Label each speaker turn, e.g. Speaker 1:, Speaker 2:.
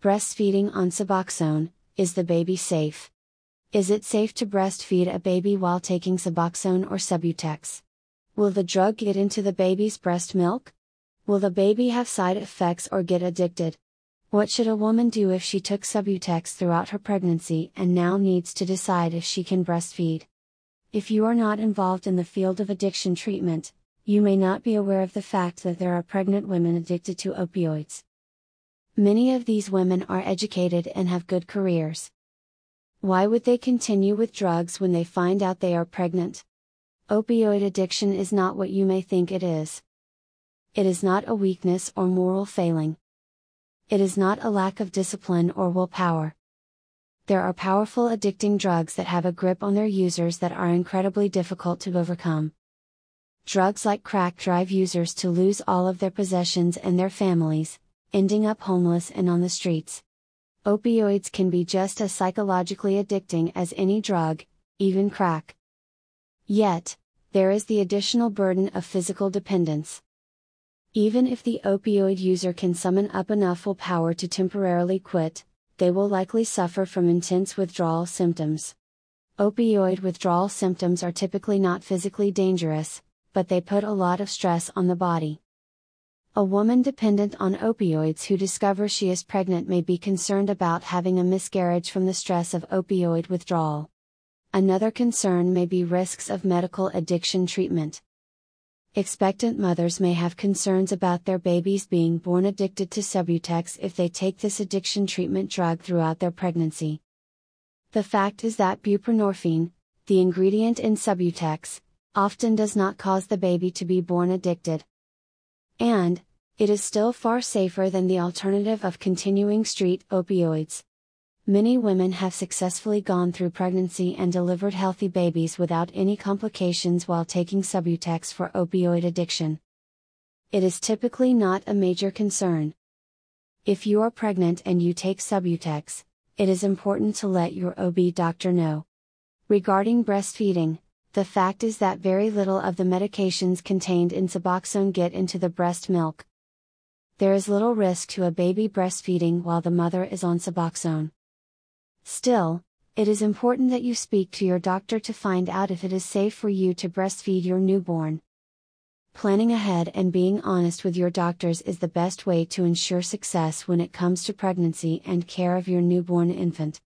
Speaker 1: Breastfeeding on Suboxone Is the baby safe? Is it safe to breastfeed a baby while taking Suboxone or Subutex? Will the drug get into the baby's breast milk? Will the baby have side effects or get addicted? What should a woman do if she took Subutex throughout her pregnancy and now needs to decide if she can breastfeed? If you are not involved in the field of addiction treatment, you may not be aware of the fact that there are pregnant women addicted to opioids. Many of these women are educated and have good careers. Why would they continue with drugs when they find out they are pregnant? Opioid addiction is not what you may think it is. It is not a weakness or moral failing. It is not a lack of discipline or willpower. There are powerful addicting drugs that have a grip on their users that are incredibly difficult to overcome. Drugs like crack drive users to lose all of their possessions and their families, ending up homeless and on the streets. Opioids can be just as psychologically addicting as any drug, even crack. Yet, there is the additional burden of physical dependence. Even if the opioid user can summon up enough willpower to temporarily quit, they will likely suffer from intense withdrawal symptoms. Opioid withdrawal symptoms are typically not physically dangerous, but they put a lot of stress on the body. A woman dependent on opioids who discovers she is pregnant may be concerned about having a miscarriage from the stress of opioid withdrawal. Another concern may be risks of medical addiction treatment. Expectant mothers may have concerns about their babies being born addicted to Subutex if they take this addiction treatment drug throughout their pregnancy. The fact is that buprenorphine, the ingredient in Subutex, often does not cause the baby to be born addicted. And, it is still far safer than the alternative of continuing street opioids. Many women have successfully gone through pregnancy and delivered healthy babies without any complications while taking Subutex for opioid addiction. It is typically not a major concern. If you are pregnant and you take Subutex, it is important to let your OB doctor know. Regarding breastfeeding, the fact is that very little of the medications contained in Suboxone get into the breast milk. There is little risk to a baby breastfeeding while the mother is on Suboxone. Still, it is important that you speak to your doctor to find out if it is safe for you to breastfeed your newborn. Planning ahead and being honest with your doctors is the best way to ensure success when it comes to pregnancy and care of your newborn infant.